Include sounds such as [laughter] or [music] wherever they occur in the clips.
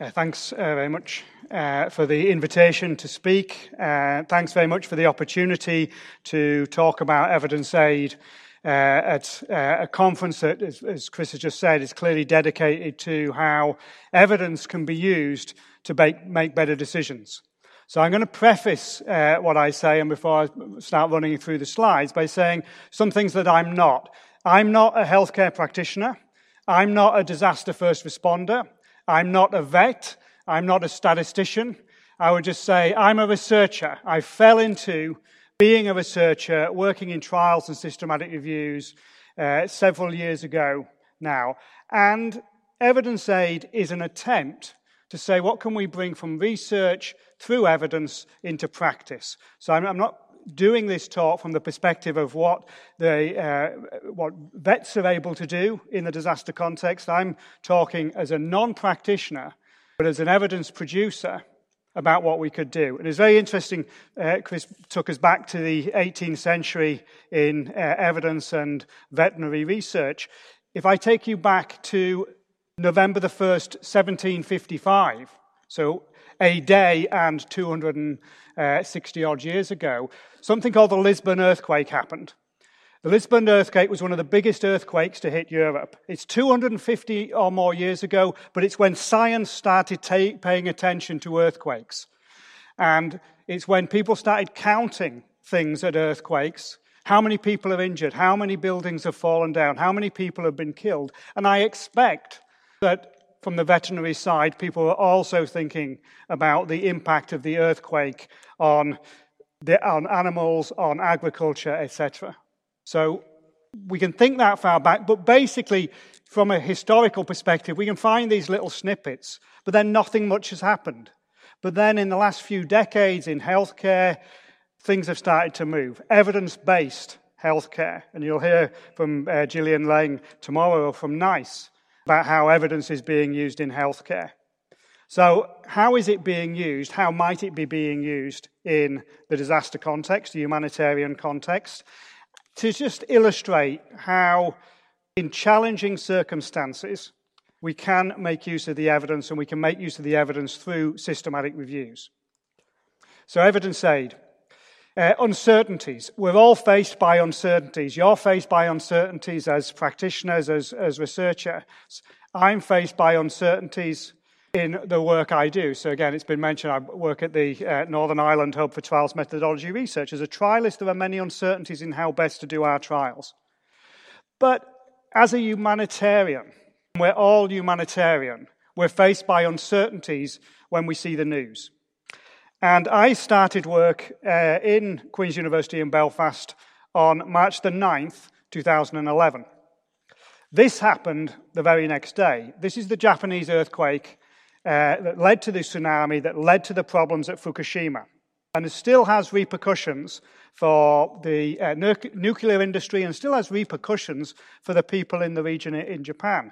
Uh, thanks uh, very much uh, for the invitation to speak. Uh, thanks very much for the opportunity to talk about evidence aid uh, at uh, a conference that, as, as, Chris has just said, is clearly dedicated to how evidence can be used to make, make better decisions. So I'm going to preface what I say, and before I start running through the slides, by saying some things that I'm not. I'm not a healthcare practitioner. I'm not a disaster first responder. I'm not a vet. I'm not a statistician. I would just say I'm a researcher. I fell into being a researcher, working in trials and systematic reviews uh, several years ago now. And evidence aid is an attempt to say what can we bring from research through evidence into practice. So I'm, I'm not doing this talk from the perspective of what, the, uh, what vets are able to do in the disaster context. I'm talking as a non practitioner, but as an evidence producer about what we could do. And it's very interesting. Uh, Chris took us back to the 18th century in uh, evidence and veterinary research. If I take you back to November the 1st, 1755, so a day and 260 odd years ago, something called the Lisbon earthquake happened. The Lisbon earthquake was one of the biggest earthquakes to hit Europe. It's 250 or more years ago, but it's when science started ta- paying attention to earthquakes. And it's when people started counting things at earthquakes. How many people are injured? How many buildings have fallen down? How many people have been killed? And I expect that from the veterinary side, people are also thinking about the impact of the earthquake on, the, on animals, on agriculture, etc. So we can think that far back, but basically, from a historical perspective, we can find these little snippets, but then nothing much has happened. But then in the last few decades in healthcare, things have started to move. Evidence based healthcare. And you'll hear from uh, Gillian Leng tomorrow from NICE about how evidence is being used in healthcare. So, how is it being used? How might it be being used in the disaster context, the humanitarian context? To just illustrate how, in challenging circumstances, we can make use of the evidence and we can make use of the evidence through systematic reviews. So, evidence aid. Uh, uncertainties. We're all faced by uncertainties. You're faced by uncertainties as practitioners, as, as researchers. I'm faced by uncertainties in the work I do. So, again, it's been mentioned I work at the uh, Northern Ireland Hub for Trials Methodology Research. As a trialist, there are many uncertainties in how best to do our trials. But as a humanitarian, we're all humanitarian, we're faced by uncertainties when we see the news. And I started work uh, in Queen's University in Belfast on March the 9th, 2011. This happened the very next day. This is the Japanese earthquake uh, that led to the tsunami, that led to the problems at Fukushima. And it still has repercussions for the uh, nu- nuclear industry and still has repercussions for the people in the region in Japan.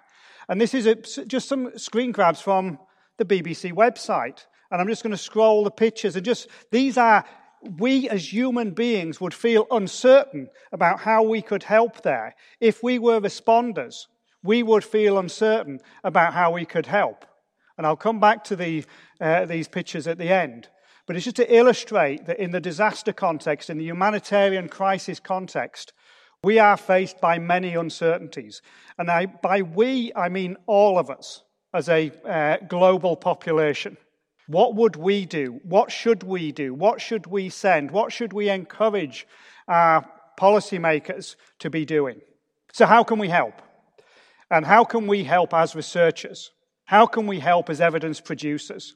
And this is a, just some screen grabs from the BBC website. And I'm just going to scroll the pictures and just, these are, we as human beings would feel uncertain about how we could help there. If we were responders, we would feel uncertain about how we could help. And I'll come back to the, uh, these pictures at the end. But it's just to illustrate that in the disaster context, in the humanitarian crisis context, we are faced by many uncertainties. And I, by we, I mean all of us as a uh, global population. What would we do? What should we do? What should we send? What should we encourage our policymakers to be doing? So, how can we help? And how can we help as researchers? How can we help as evidence producers?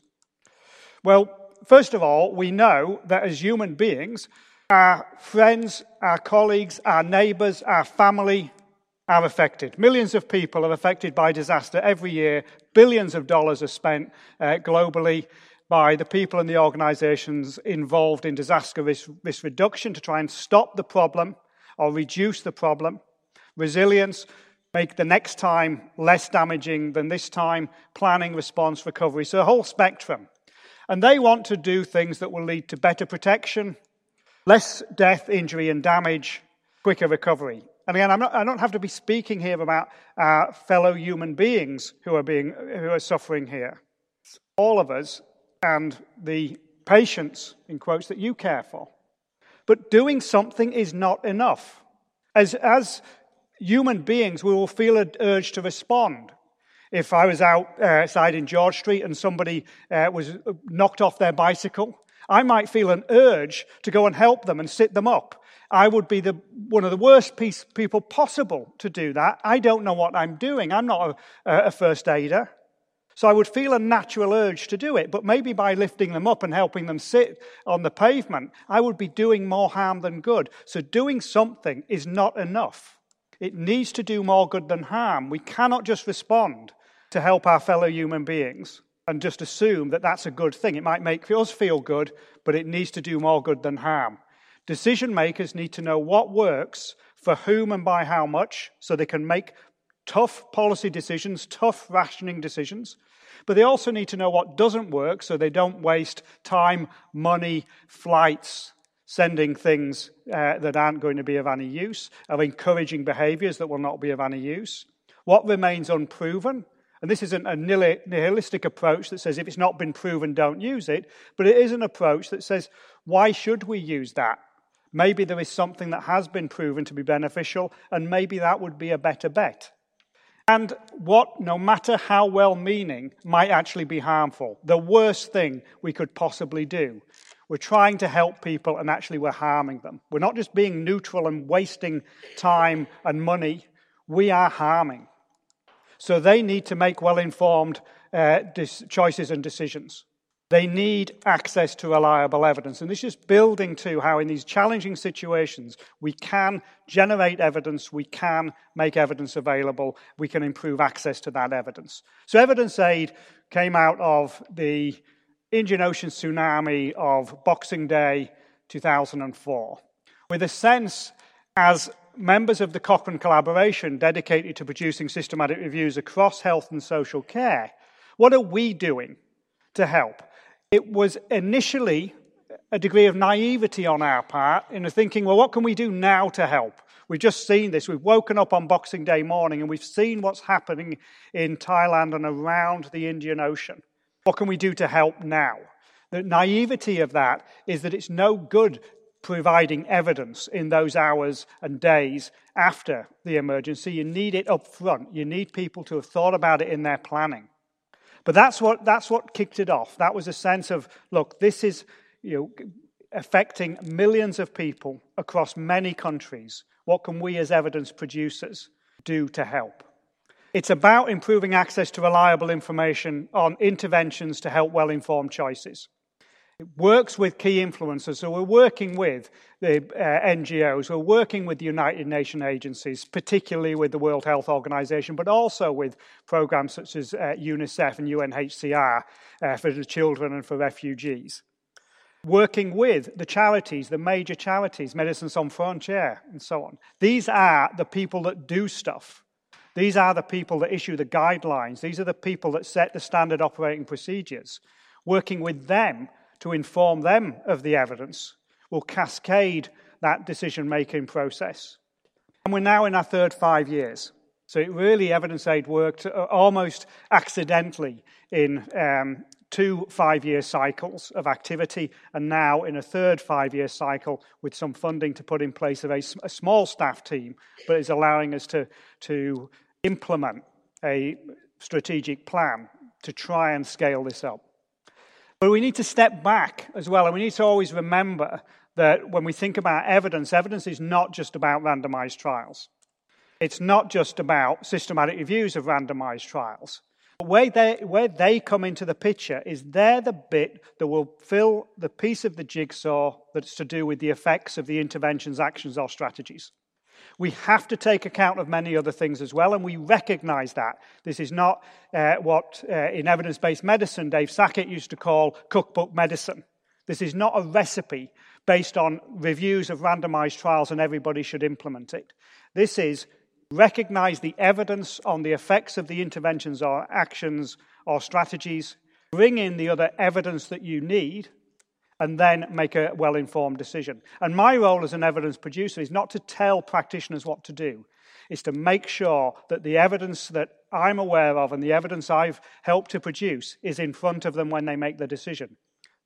Well, first of all, we know that as human beings, our friends, our colleagues, our neighbors, our family are affected. Millions of people are affected by disaster every year. Billions of dollars are spent uh, globally by the people and the organizations involved in disaster risk, risk reduction to try and stop the problem or reduce the problem. Resilience, make the next time less damaging than this time, planning, response, recovery. So a whole spectrum. And they want to do things that will lead to better protection, less death, injury, and damage, quicker recovery. And again, not, i don't have to be speaking here about our fellow human beings who are, being, who are suffering here. all of us and the patients, in quotes, that you care for. But doing something is not enough. As, as human beings, we will feel an urge to respond. If I was outside in George Street and somebody uh, was knocked off their bicycle, I might feel an urge to go and help them and sit them up. I would be the, one of the worst piece, people possible to do that. I don't know what I'm doing. I'm not a, a first aider. So I would feel a natural urge to do it, but maybe by lifting them up and helping them sit on the pavement, I would be doing more harm than good. So doing something is not enough. It needs to do more good than harm. We cannot just respond to help our fellow human beings and just assume that that's a good thing. It might make us feel good, but it needs to do more good than harm. Decision makers need to know what works, for whom and by how much, so they can make tough policy decisions, tough rationing decisions. But they also need to know what doesn't work so they don't waste time, money, flights, sending things uh, that aren't going to be of any use, of encouraging behaviors that will not be of any use. What remains unproven, and this isn't a nihilistic approach that says if it's not been proven, don't use it, but it is an approach that says, why should we use that? Maybe there is something that has been proven to be beneficial, and maybe that would be a better bet. And what, no matter how well meaning, might actually be harmful. The worst thing we could possibly do. We're trying to help people, and actually, we're harming them. We're not just being neutral and wasting time and money, we are harming. So they need to make well informed uh, choices and decisions. They need access to reliable evidence. And this is building to how, in these challenging situations, we can generate evidence, we can make evidence available, we can improve access to that evidence. So, evidence aid came out of the Indian Ocean tsunami of Boxing Day 2004, with a sense as members of the Cochrane collaboration dedicated to producing systematic reviews across health and social care, what are we doing to help? It was initially a degree of naivety on our part in thinking, well, what can we do now to help? We've just seen this. We've woken up on Boxing Day morning and we've seen what's happening in Thailand and around the Indian Ocean. What can we do to help now? The naivety of that is that it's no good providing evidence in those hours and days after the emergency. You need it up front. You need people to have thought about it in their planning. But that's what, that's what kicked it off. That was a sense of, look, this is you know, affecting millions of people across many countries. What can we as evidence producers do to help? It's about improving access to reliable information on interventions to help well informed choices. It works with key influencers. So we're working with the uh, NGOs, we're working with the United Nations agencies, particularly with the World Health Organization, but also with programs such as uh, UNICEF and UNHCR uh, for the children and for refugees. Working with the charities, the major charities, Médecins Sans Frontières, and so on. These are the people that do stuff. These are the people that issue the guidelines. These are the people that set the standard operating procedures. Working with them to inform them of the evidence will cascade that decision making process. And we're now in our third five years. So it really, evidence aid worked uh, almost accidentally in um, two five year cycles of activity, and now in a third five year cycle with some funding to put in place of a, a small staff team, but is allowing us to, to implement a strategic plan to try and scale this up. But we need to step back as well, and we need to always remember that when we think about evidence, evidence is not just about randomized trials. It's not just about systematic reviews of randomized trials. Where they, where they come into the picture is they're the bit that will fill the piece of the jigsaw that's to do with the effects of the interventions, actions, or strategies. We have to take account of many other things as well, and we recognize that. This is not uh, what uh, in evidence based medicine Dave Sackett used to call cookbook medicine. This is not a recipe based on reviews of randomized trials and everybody should implement it. This is recognize the evidence on the effects of the interventions or actions or strategies, bring in the other evidence that you need and then make a well informed decision. And my role as an evidence producer is not to tell practitioners what to do, it's to make sure that the evidence that I'm aware of and the evidence I've helped to produce is in front of them when they make the decision.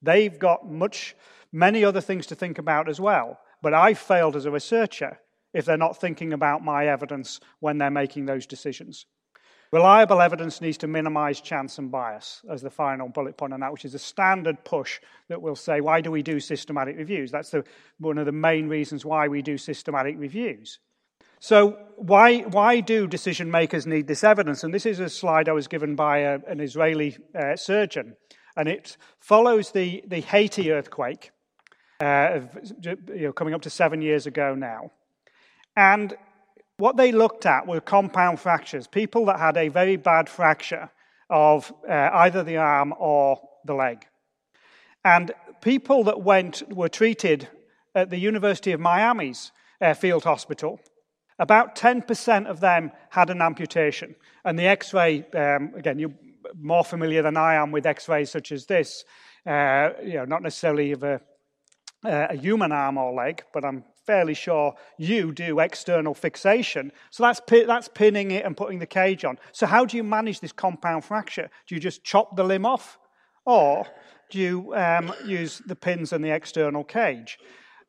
They've got much, many other things to think about as well, but I've failed as a researcher if they're not thinking about my evidence when they're making those decisions. Reliable evidence needs to minimize chance and bias as the final bullet point on that, which is a standard push that will say, why do we do systematic reviews? That's the, one of the main reasons why we do systematic reviews. So, why, why do decision makers need this evidence? And this is a slide I was given by a, an Israeli uh, surgeon, and it follows the, the Haiti earthquake, uh, you know, coming up to seven years ago now. And what they looked at were compound fractures, people that had a very bad fracture of uh, either the arm or the leg. And people that went were treated at the University of Miami's uh, field hospital about 10% of them had an amputation. And the x ray, um, again, you're more familiar than I am with x rays such as this, uh, you know, not necessarily of a, uh, a human arm or leg, but I'm fairly sure you do external fixation. So that's, that's pinning it and putting the cage on. So, how do you manage this compound fracture? Do you just chop the limb off? Or do you um, use the pins and the external cage?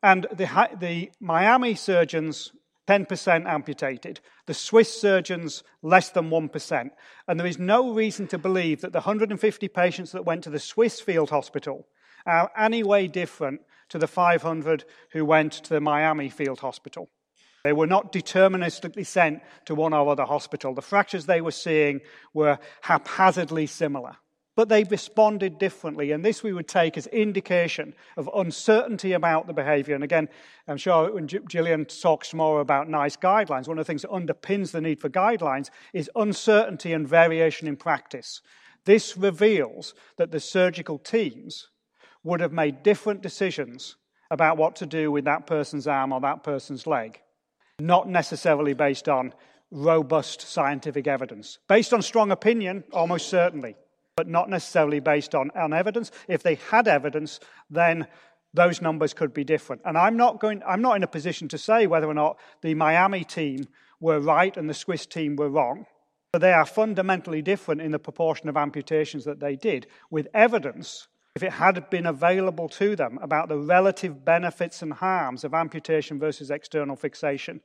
And the, the Miami surgeons 10% amputated. The Swiss surgeons, less than 1%. And there is no reason to believe that the 150 patients that went to the Swiss field hospital are any way different to the 500 who went to the Miami field hospital. They were not deterministically sent to one or other hospital. The fractures they were seeing were haphazardly similar but they responded differently. And this we would take as indication of uncertainty about the behavior. And again, I'm sure when Gillian talks more about NICE guidelines, one of the things that underpins the need for guidelines is uncertainty and variation in practice. This reveals that the surgical teams would have made different decisions about what to do with that person's arm or that person's leg, not necessarily based on robust scientific evidence. Based on strong opinion, almost certainly but not necessarily based on, on evidence. If they had evidence, then those numbers could be different. And I'm not, going, I'm not in a position to say whether or not the Miami team were right and the Swiss team were wrong. But they are fundamentally different in the proportion of amputations that they did, with evidence, if it had been available to them, about the relative benefits and harms of amputation versus external fixation.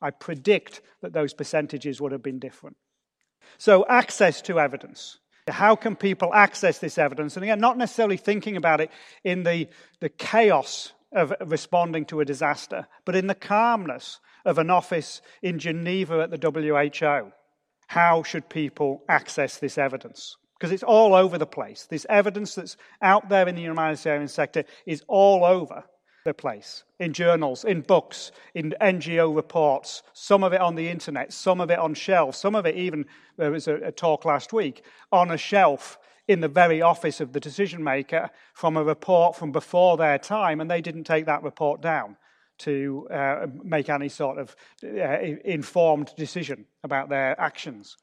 I predict that those percentages would have been different. So, access to evidence. How can people access this evidence? And again, not necessarily thinking about it in the, the chaos of responding to a disaster, but in the calmness of an office in Geneva at the WHO. How should people access this evidence? Because it's all over the place. This evidence that's out there in the humanitarian sector is all over the place in journals, in books, in NGO reports, some of it on the internet, some of it on shelves, some of it even, there was a, a talk last week, on a shelf in the very office of the decision maker from a report from before their time, and they didn't take that report down to uh, make any sort of uh, informed decision about their actions.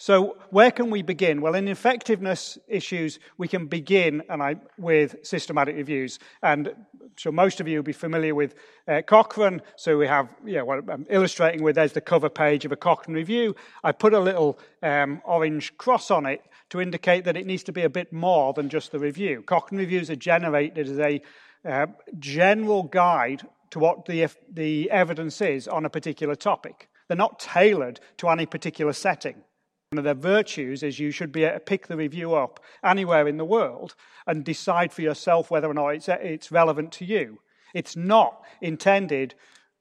So, where can we begin? Well, in effectiveness issues, we can begin and I, with systematic reviews. And so, most of you will be familiar with uh, Cochrane. So, we have, yeah, what I'm illustrating with there's the cover page of a Cochrane review. I put a little um, orange cross on it to indicate that it needs to be a bit more than just the review. Cochrane reviews are generated as a uh, general guide to what the, the evidence is on a particular topic. They're not tailored to any particular setting. One of their virtues is you should be able to pick the review up anywhere in the world and decide for yourself whether or not it's, it's relevant to you. It's not intended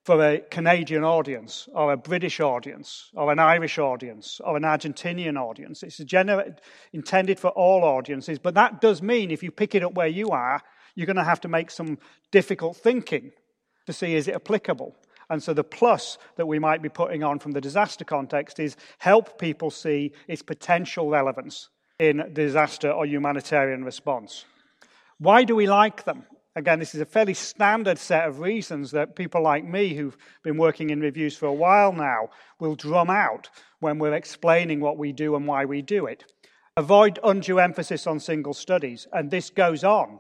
for a Canadian audience or a British audience or an Irish audience or an Argentinian audience. It's gener- intended for all audiences, but that does mean if you pick it up where you are, you're going to have to make some difficult thinking to see is it applicable. And so the plus that we might be putting on from the disaster context is help people see its potential relevance in disaster or humanitarian response. Why do we like them? Again, this is a fairly standard set of reasons that people like me, who've been working in reviews for a while now, will drum out when we're explaining what we do and why we do it. Avoid undue emphasis on single studies, and this goes on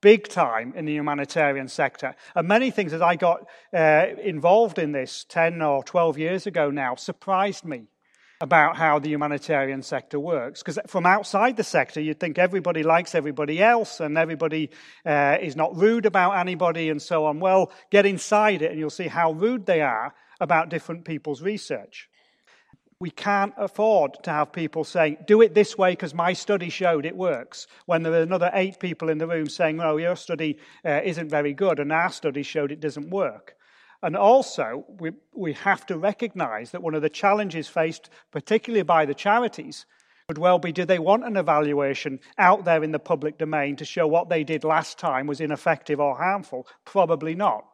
big time in the humanitarian sector. And many things as I got uh, involved in this 10 or 12 years ago now surprised me about how the humanitarian sector works. Because from outside the sector, you'd think everybody likes everybody else and everybody uh, is not rude about anybody and so on. Well, get inside it and you'll see how rude they are about different people's research. We can't afford to have people saying, do it this way because my study showed it works, when there are another eight people in the room saying, oh, your study uh, isn't very good and our study showed it doesn't work. And also, we, we have to recognize that one of the challenges faced, particularly by the charities, could well be do they want an evaluation out there in the public domain to show what they did last time was ineffective or harmful? Probably not.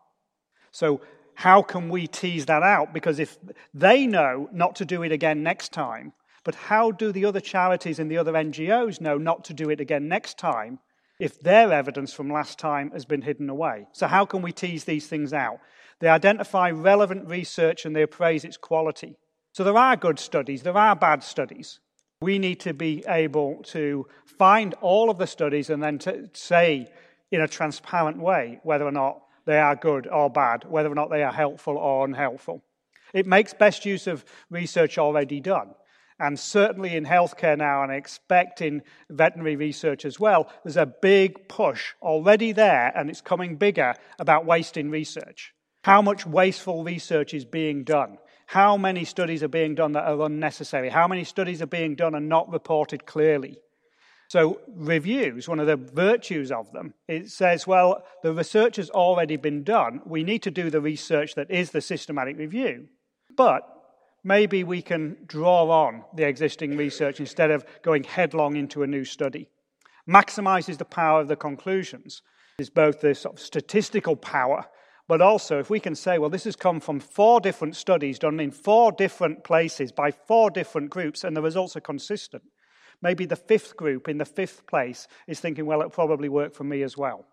So, how can we tease that out? Because if they know not to do it again next time, but how do the other charities and the other NGOs know not to do it again next time if their evidence from last time has been hidden away? So, how can we tease these things out? They identify relevant research and they appraise its quality. So, there are good studies, there are bad studies. We need to be able to find all of the studies and then to say in a transparent way whether or not they are good or bad, whether or not they are helpful or unhelpful. It makes best use of research already done. And certainly in healthcare now, and I expect in veterinary research as well, there's a big push already there, and it's coming bigger about wasting research. How much wasteful research is being done? How many studies are being done that are unnecessary? How many studies are being done and not reported clearly? So, reviews, one of the virtues of them, it says, well, the research has already been done. We need to do the research that is the systematic review. But maybe we can draw on the existing research instead of going headlong into a new study. Maximizes the power of the conclusions. Is both the sort of statistical power, but also if we can say, well, this has come from four different studies done in four different places by four different groups, and the results are consistent Maybe the fifth group in the fifth place is thinking, well, it'll probably work for me as well.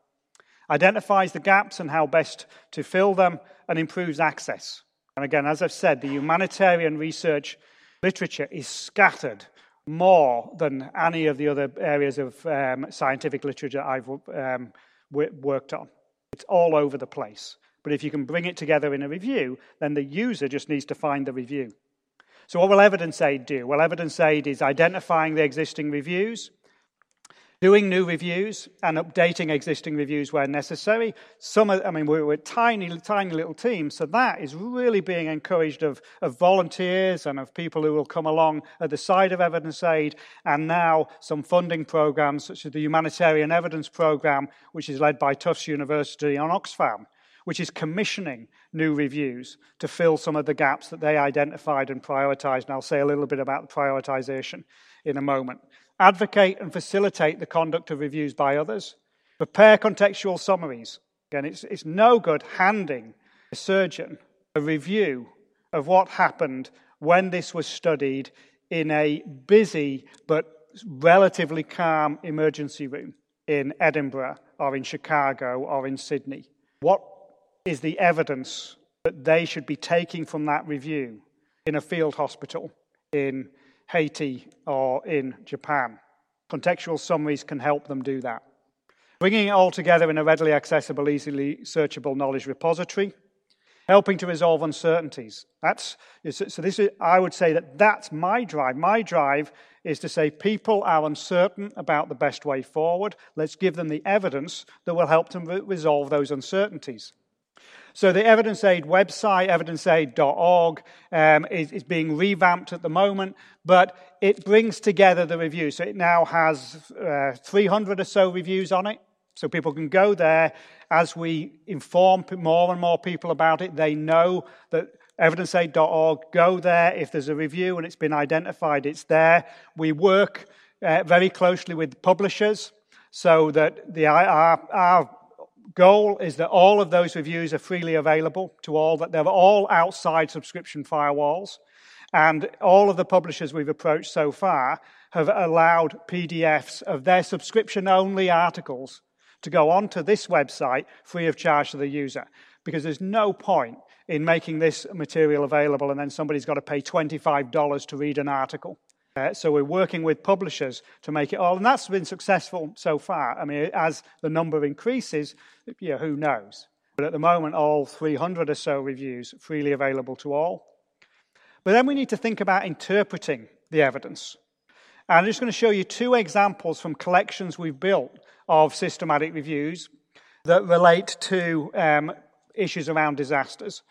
Identifies the gaps and how best to fill them and improves access. And again, as I've said, the humanitarian research literature is scattered more than any of the other areas of um, scientific literature I've um, worked on. It's all over the place. But if you can bring it together in a review, then the user just needs to find the review. So, what will Evidence Aid do? Well, Evidence Aid is identifying the existing reviews, doing new reviews, and updating existing reviews where necessary. Some, I mean, we're, we're a tiny, tiny little team, so that is really being encouraged of, of volunteers and of people who will come along at the side of Evidence Aid, and now some funding programs, such as the Humanitarian Evidence Program, which is led by Tufts University on Oxfam which is commissioning new reviews to fill some of the gaps that they identified and prioritized. And I'll say a little bit about the prioritization in a moment. Advocate and facilitate the conduct of reviews by others. Prepare contextual summaries. Again, it's, it's no good handing a surgeon a review of what happened when this was studied in a busy but relatively calm emergency room in Edinburgh or in Chicago or in Sydney. What is the evidence that they should be taking from that review in a field hospital in Haiti or in Japan. Contextual summaries can help them do that. Bringing it all together in a readily accessible, easily searchable knowledge repository, helping to resolve uncertainties. That's, so this is, I would say that that's my drive. My drive is to say people are uncertain about the best way forward. Let's give them the evidence that will help them re- resolve those uncertainties. So the Evidence Aid website, evidenceaid.org, um, is, is, being revamped at the moment, but it brings together the reviews. So it now has uh, 300 or so reviews on it. So people can go there as we inform more and more people about it. They know that evidenceaid.org, go there. If there's a review and it's been identified, it's there. We work uh, very closely with publishers so that the, our, our goal is that all of those reviews are freely available to all, that they're all outside subscription firewalls. And all of the publishers we've approached so far have allowed PDFs of their subscription only articles to go onto this website free of charge to the user. Because there's no point in making this material available and then somebody's got to pay $25 to read an article. Uh, so we're working with publishers to make it all, and that's been successful so far. I mean, as the number increases, you know, who knows? But at the moment, all 300 or so reviews freely available to all. But then we need to think about interpreting the evidence. And I'm just going to show you two examples from collections we've built of systematic reviews that relate to um, issues around disasters.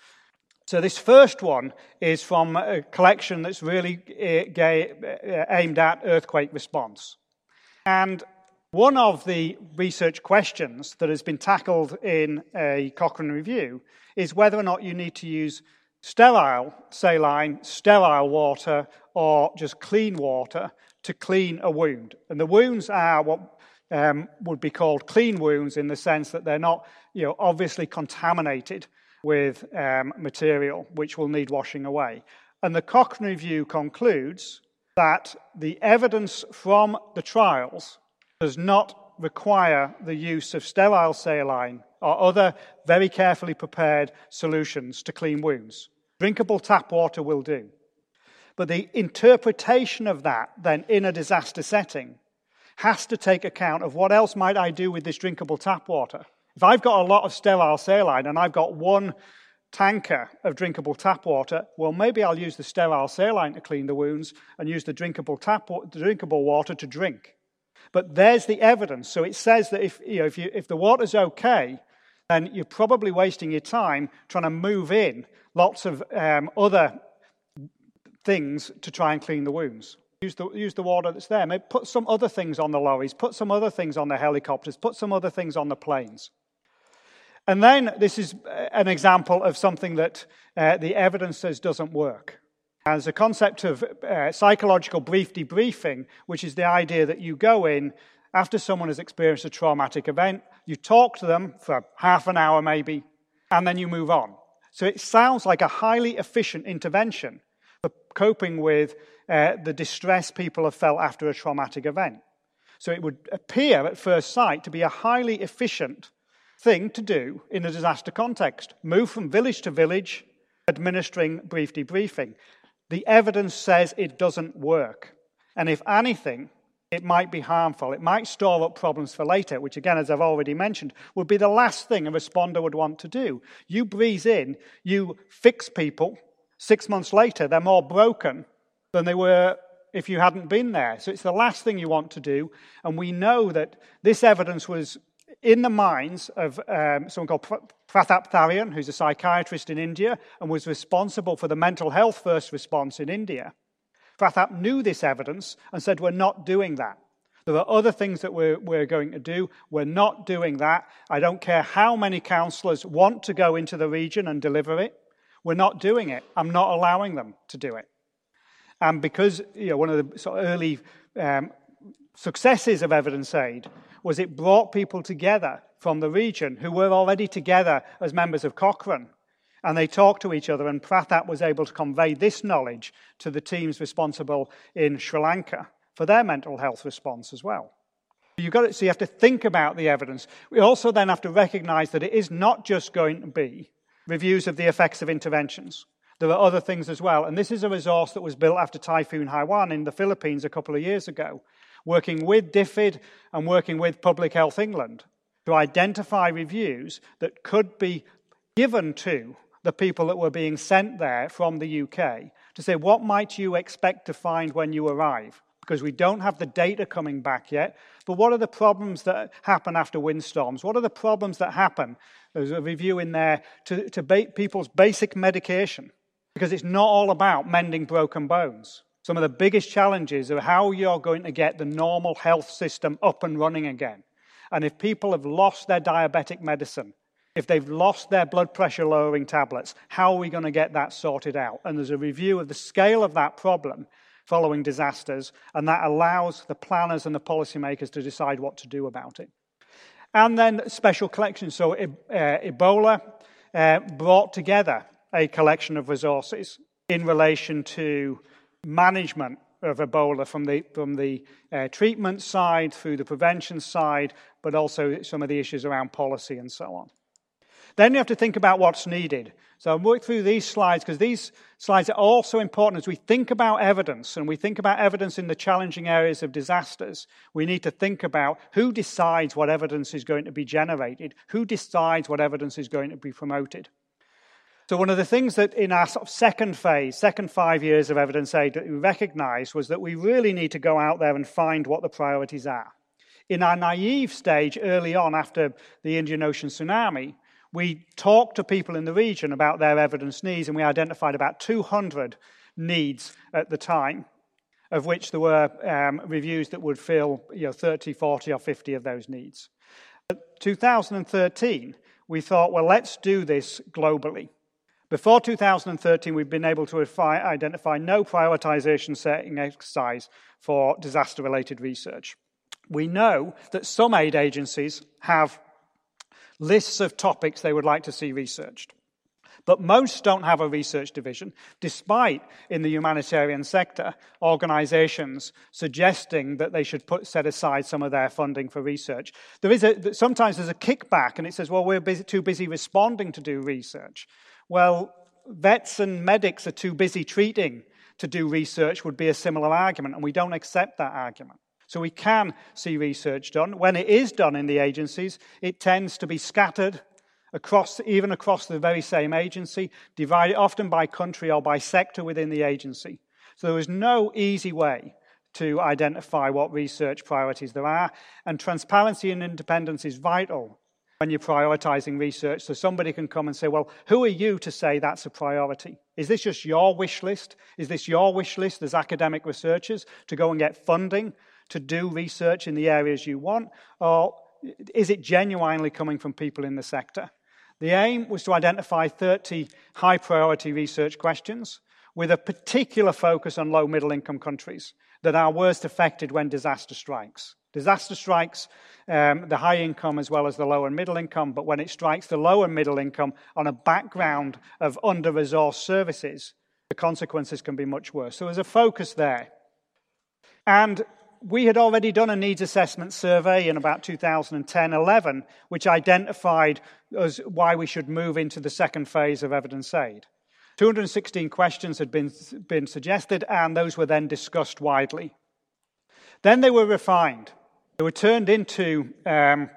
So, this first one is from a collection that's really uh, uh, aimed at earthquake response. And one of the research questions that has been tackled in a Cochrane review is whether or not you need to use sterile saline, sterile water, or just clean water to clean a wound. And the wounds are what um, would be called clean wounds in the sense that they're not you know, obviously contaminated with um, material which will need washing away. And the Cochrane Review concludes that the evidence from the trials does not require the use of sterile saline or other very carefully prepared solutions to clean wounds. Drinkable tap water will do. But the interpretation of that, then, in a disaster setting, has to take account of what else might I do with this drinkable tap water. If I've got a lot of sterile saline and I've got one tanker of drinkable tap water, well, maybe I'll use the sterile saline to clean the wounds and use the drinkable, tap, the drinkable water to drink. But there's the evidence. So it says that if, you know, if, you, if the water's okay, then you're probably wasting your time trying to move in lots of um, other things to try and clean the wounds. Use the, use the water that's there. Maybe put some other things on the lorries, put some other things on the helicopters, put some other things on the planes. And then this is uh, an example of something that uh, the evidence says doesn't work. There's a concept of uh, psychological brief debriefing, which is the idea that you go in after someone has experienced a traumatic event, you talk to them for half an hour maybe, and then you move on. So it sounds like a highly efficient intervention for coping with uh, the distress people have felt after a traumatic event. So it would appear at first sight to be a highly efficient thing to do in a disaster context. Move from village to village, administering brief debriefing. The evidence says it doesn't work. And if anything, it might be harmful. It might store up problems for later, which, again, as I've already mentioned, would be the last thing a responder would want to do. You breeze in, you fix people. Six months later, they're more broken than they were if you hadn't been there. So it's the last thing you want to do. And we know that this evidence was in the minds of um, someone called Pratap Tharyan, who's a psychiatrist in India and was responsible for the mental health first response in India. Pratap knew this evidence and said, We're not doing that. There are other things that we're, we're going to do. We're not doing that. I don't care how many counselors want to go into the region and deliver it. We're not doing it. I'm not allowing them to do it. And because you know, one of the sort of early um, successes of evidence aid was it brought people together from the region who were already together as members of Cochrane. And they talked to each other, and Pratap was able to convey this knowledge to the teams responsible in Sri Lanka for their mental health response as well. You've got to, so you have to think about the evidence. We also then have to recognize that it is not just going to be reviews of the effects of interventions. There are other things as well. And this is a resource that was built after Typhoon Haiyan in the Philippines a couple of years ago working with DFID and working with Public Health England to identify reviews that could be given to the people that were being sent there from the UK to say, what might you expect to find when you arrive? Because we don't have the data coming back yet. But what are the problems that happen after windstorms? What are the problems that happen? There's a review in there to, to ba- people's basic medication. Because it's not all about mending broken bones. Some of the biggest challenges are how you're going to get the normal health system up and running again. And if people have lost their diabetic medicine, if they've lost their blood pressure lowering tablets, how are we going to get that sorted out? And there's a review of the scale of that problem following disasters, and that allows the planners and the policymakers to decide what to do about it. And then special collections. So uh, Ebola uh, brought together a collection of resources in relation to management of Ebola from the, from the uh, treatment side through the prevention side, but also some of the issues around policy and so on. Then you have to think about what's needed. So I'll work through these slides because these slides are also important as we think about evidence and we think about evidence in the challenging areas of disasters. We need to think about who decides what evidence is going to be generated, who decides what evidence is going to be promoted. So, one of the things that in our sort of second phase, second five years of evidence aid that we recognized was that we really need to go out there and find what the priorities are. In our naive stage early on after the Indian Ocean tsunami, we talked to people in the region about their evidence needs, and we identified about 200 needs at the time, of which there were um, reviews that would fill you know, 30, 40, or 50 of those needs. 2013, we thought, well, let's do this globally. Before 2013, we've been able to identify no prioritization setting exercise for disaster related research. We know that some aid agencies have lists of topics they would like to see researched. But most don't have a research division, despite in the humanitarian sector organizations suggesting that they should put, set aside some of their funding for research. There is a, sometimes there's a kickback, and it says, well, we're busy, too busy responding to do research. Well, vets and medics are too busy treating to do research, would be a similar argument, and we don't accept that argument. So we can see research done. When it is done in the agencies, it tends to be scattered across, even across the very same agency, divided often by country or by sector within the agency. So there is no easy way to identify what research priorities there are, and transparency and independence is vital when you're prioritizing research. So somebody can come and say, Well, who are you to say that's a priority? Is this just your wish list? Is this your wish list as academic researchers to go and get funding to do research in the areas you want? Or is it genuinely coming from people in the sector? The aim was to identify 30 high priority research questions with a particular focus on low middle income countries that are worst affected when disaster strikes. Disaster strikes um, the high income as well as the low and middle income, but when it strikes the low and middle income on a background of under resourced services, the consequences can be much worse. So there's a focus there. And we had already done a needs assessment survey in about 2010 11, which identified as why we should move into the second phase of evidence aid. 216 questions had been, been suggested, and those were then discussed widely. Then they were refined. They were turned into um,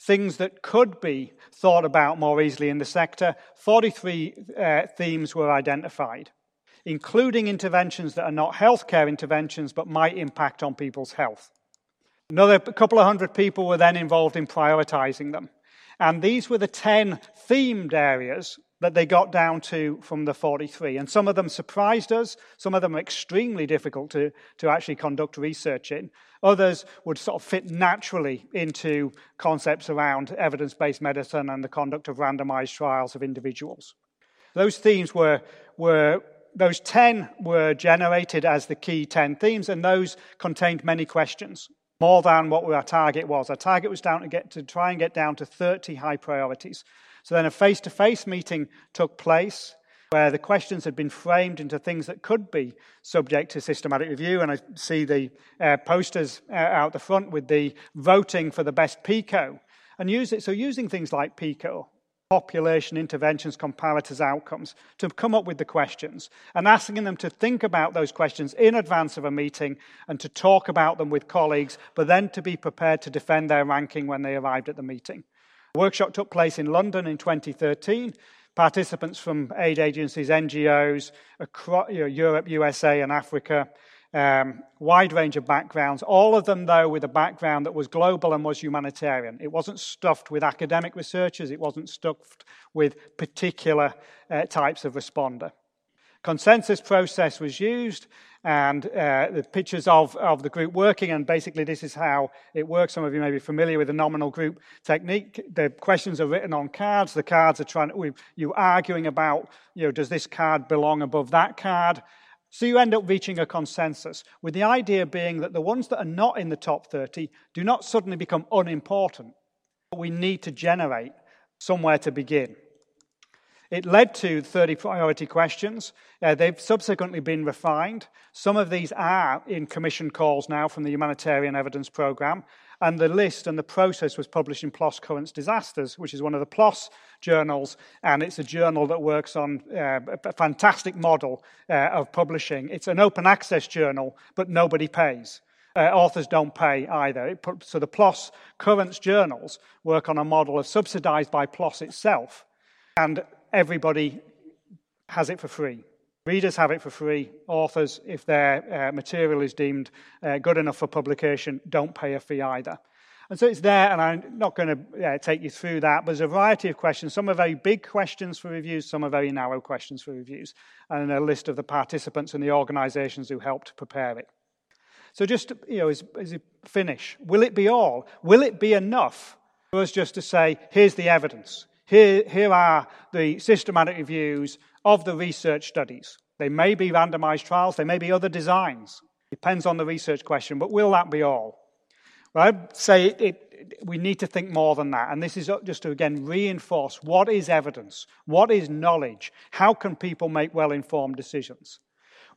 things that could be thought about more easily in the sector. 43 uh, themes were identified including interventions that are not healthcare interventions but might impact on people's health. Another couple of hundred people were then involved in prioritizing them. And these were the 10 themed areas that they got down to from the 43. And some of them surprised us. Some of them are extremely difficult to, to actually conduct research in. Others would sort of fit naturally into concepts around evidence based medicine and the conduct of randomized trials of individuals. Those themes were, were those 10 were generated as the key 10 themes, and those contained many questions, more than what our target was. Our target was down to, get, to try and get down to 30 high priorities. So then a face to face meeting took place where the questions had been framed into things that could be subject to systematic review. And I see the uh, posters uh, out the front with the voting for the best PICO. And use it, so using things like PICO population interventions, comparators, outcomes, to come up with the questions and asking them to think about those questions in advance of a meeting and to talk about them with colleagues, but then to be prepared to defend their ranking when they arrived at the meeting. The workshop took place in London in 2013. Participants from aid agencies, NGOs, across, Europe, USA, and Africa um, wide range of backgrounds, all of them, though, with a background that was global and was humanitarian. It wasn't stuffed with academic researchers, it wasn't stuffed with particular uh, types of responder. Consensus process was used, and uh, the pictures of, of the group working, and basically, this is how it works. Some of you may be familiar with the nominal group technique. The questions are written on cards. The cards are trying to, you arguing about, you know, does this card belong above that card? So you end up reaching a consensus, with the idea being that the ones that are not in the top 30 do not suddenly become unimportant. We need to generate somewhere to begin. It led to 30 priority questions. Uh, they've subsequently been refined. Some of these are in commission calls now from the Humanitarian Evidence Programme, And the list and the process was published in PLOS Currents Disasters, which is one of the PLOS journals. And it's a journal that works on uh, a fantastic model uh, of publishing. It's an open access journal, but nobody pays. Uh, authors don't pay either. Put, so the PLOS Currents journals work on a model of subsidized by PLOS itself, and everybody has it for free. Readers have it for free. Authors, if their uh, material is deemed uh, good enough for publication, don't pay a fee either. And so it's there, and I'm not going to uh, take you through that, but there's a variety of questions. Some are very big questions for reviews, some are very narrow questions for reviews, and a list of the participants and the organizations who helped prepare it. So, just you know, as, as a finish, will it be all? Will it be enough for us just to say, here's the evidence? Here, here are the systematic reviews of the research studies. They may be randomized trials, they may be other designs. Depends on the research question, but will that be all? Well, I'd say it, it, we need to think more than that. And this is uh, just to again reinforce what is evidence? What is knowledge? How can people make well informed decisions?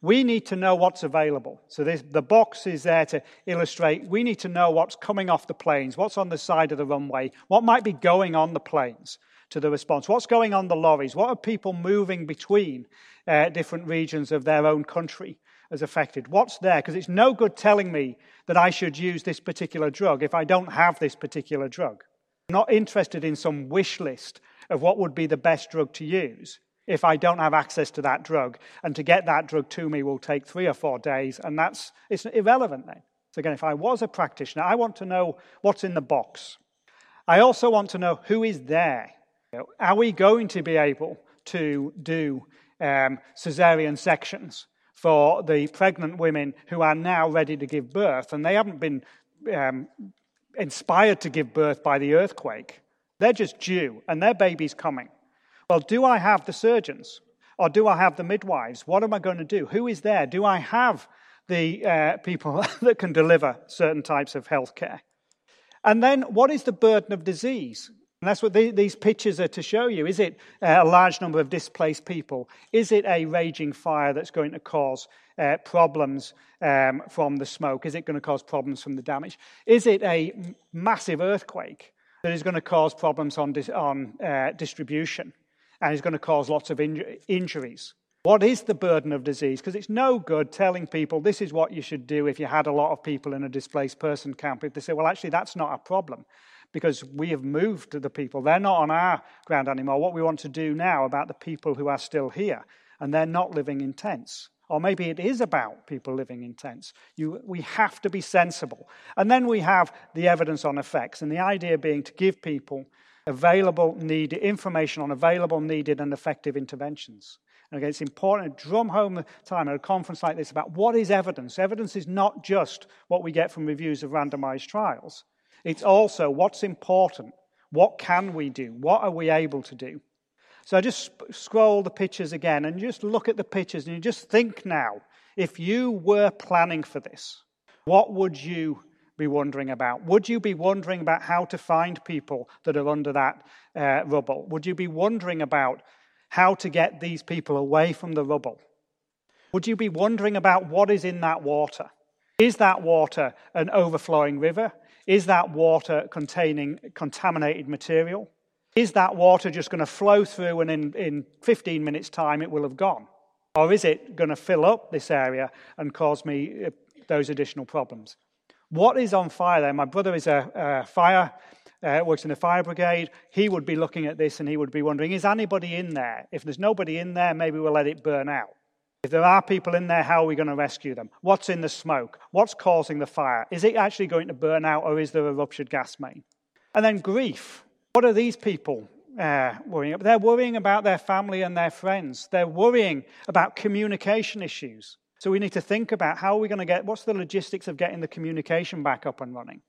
We need to know what's available. So this, the box is there to illustrate. We need to know what's coming off the planes, what's on the side of the runway, what might be going on the planes to the response, what's going on the lorries, what are people moving between uh, different regions of their own country as affected, what's there? Because it's no good telling me that I should use this particular drug if I don't have this particular drug. I'm not interested in some wish list of what would be the best drug to use if I don't have access to that drug. And to get that drug to me will take three or four days, and that's it's irrelevant then. So again, if I was a practitioner, I want to know what's in the box. I also want to know who is there. Are we going to be able to do um, cesarean sections for the pregnant women who are now ready to give birth, and they haven't been um, inspired to give birth by the earthquake? They're just due, and their baby's coming. Well, do I have the surgeons? Or do I have the midwives? What am I going to do? Who is there? Do I have the uh, people [laughs] that can deliver certain types of healthcare? And then, what is the burden of disease? And that's what the, these pictures are to show you. Is it uh, a large number of displaced people? Is it a raging fire that's going to cause uh, problems um, from the smoke? Is it going to cause problems from the damage? Is it a massive earthquake that is going to cause problems on, dis- on uh, distribution? and is going to cause lots of injuries. What is the burden of disease? Because it's no good telling people this is what you should do if you had a lot of people in a displaced person camp. If they say, well, actually, that's not a problem because we have moved the people. They're not on our ground anymore. What we want to do now about the people who are still here and they're not living in tents. Or maybe it is about people living in tents. You, we have to be sensible. And then we have the evidence on effects, and the idea being to give people available needed information on available needed and effective interventions. And again, it's important to drum home the time at a conference like this about what is evidence. Evidence is not just what we get from reviews of randomized trials. It's also what's important. What can we do? What are we able to do? So just scroll the pictures again and just look at the pictures and you just think now, if you were planning for this, what would you be wondering about? Would you be wondering about how to find people that are under that uh, rubble? Would you be wondering about how to get these people away from the rubble? Would you be wondering about what is in that water? Is that water an overflowing river? Is that water containing contaminated material? Is that water just going to flow through and in, in 15 minutes' time it will have gone? Or is it going to fill up this area and cause me uh, those additional problems? What is on fire there? My brother is a, a fire, uh, works in the fire brigade. He would be looking at this and he would be wondering, is anybody in there? If there's nobody in there, maybe we'll let it burn out. If there are people in there, how are we going to rescue them? What's in the smoke? What's causing the fire? Is it actually going to burn out or is there a ruptured gas main? And then grief. What are these people uh, worrying about? They're worrying about their family and their friends. They're worrying about communication issues. So we need to think about how are we going to get, what's the logistics of getting the communication back up and running?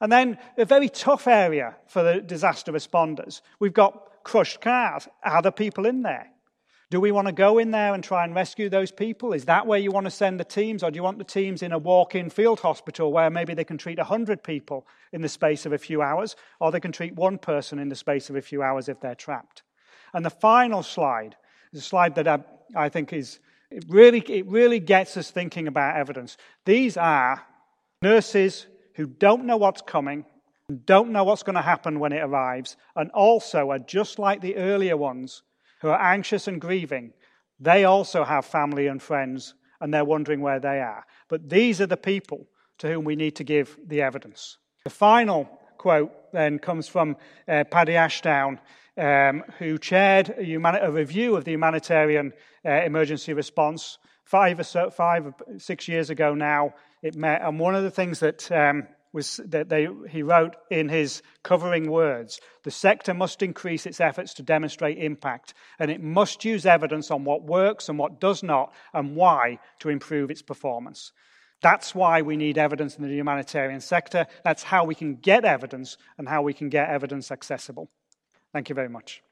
And then a very tough area for the disaster responders. We've got crushed cars. Are there people in there? Do we want to go in there and try and rescue those people? Is that where you want to send the teams? Or do you want the teams in a walk in field hospital where maybe they can treat 100 people in the space of a few hours, or they can treat one person in the space of a few hours if they're trapped? And the final slide is a slide that I, I think is it really, it really gets us thinking about evidence. These are nurses who don't know what's coming, don't know what's going to happen when it arrives, and also are just like the earlier ones who are anxious and grieving. They also have family and friends, and they're wondering where they are. But these are the people to whom we need to give the evidence. The final quote then comes from uh, Paddy Ashdown, um, who chaired a, humani- a, review of the humanitarian uh, emergency response five or so, five six years ago now. It met, and one of the things that um, was that they, he wrote in his covering words the sector must increase its efforts to demonstrate impact, and it must use evidence on what works and what does not, and why to improve its performance. That's why we need evidence in the humanitarian sector. That's how we can get evidence and how we can get evidence accessible. Thank you very much.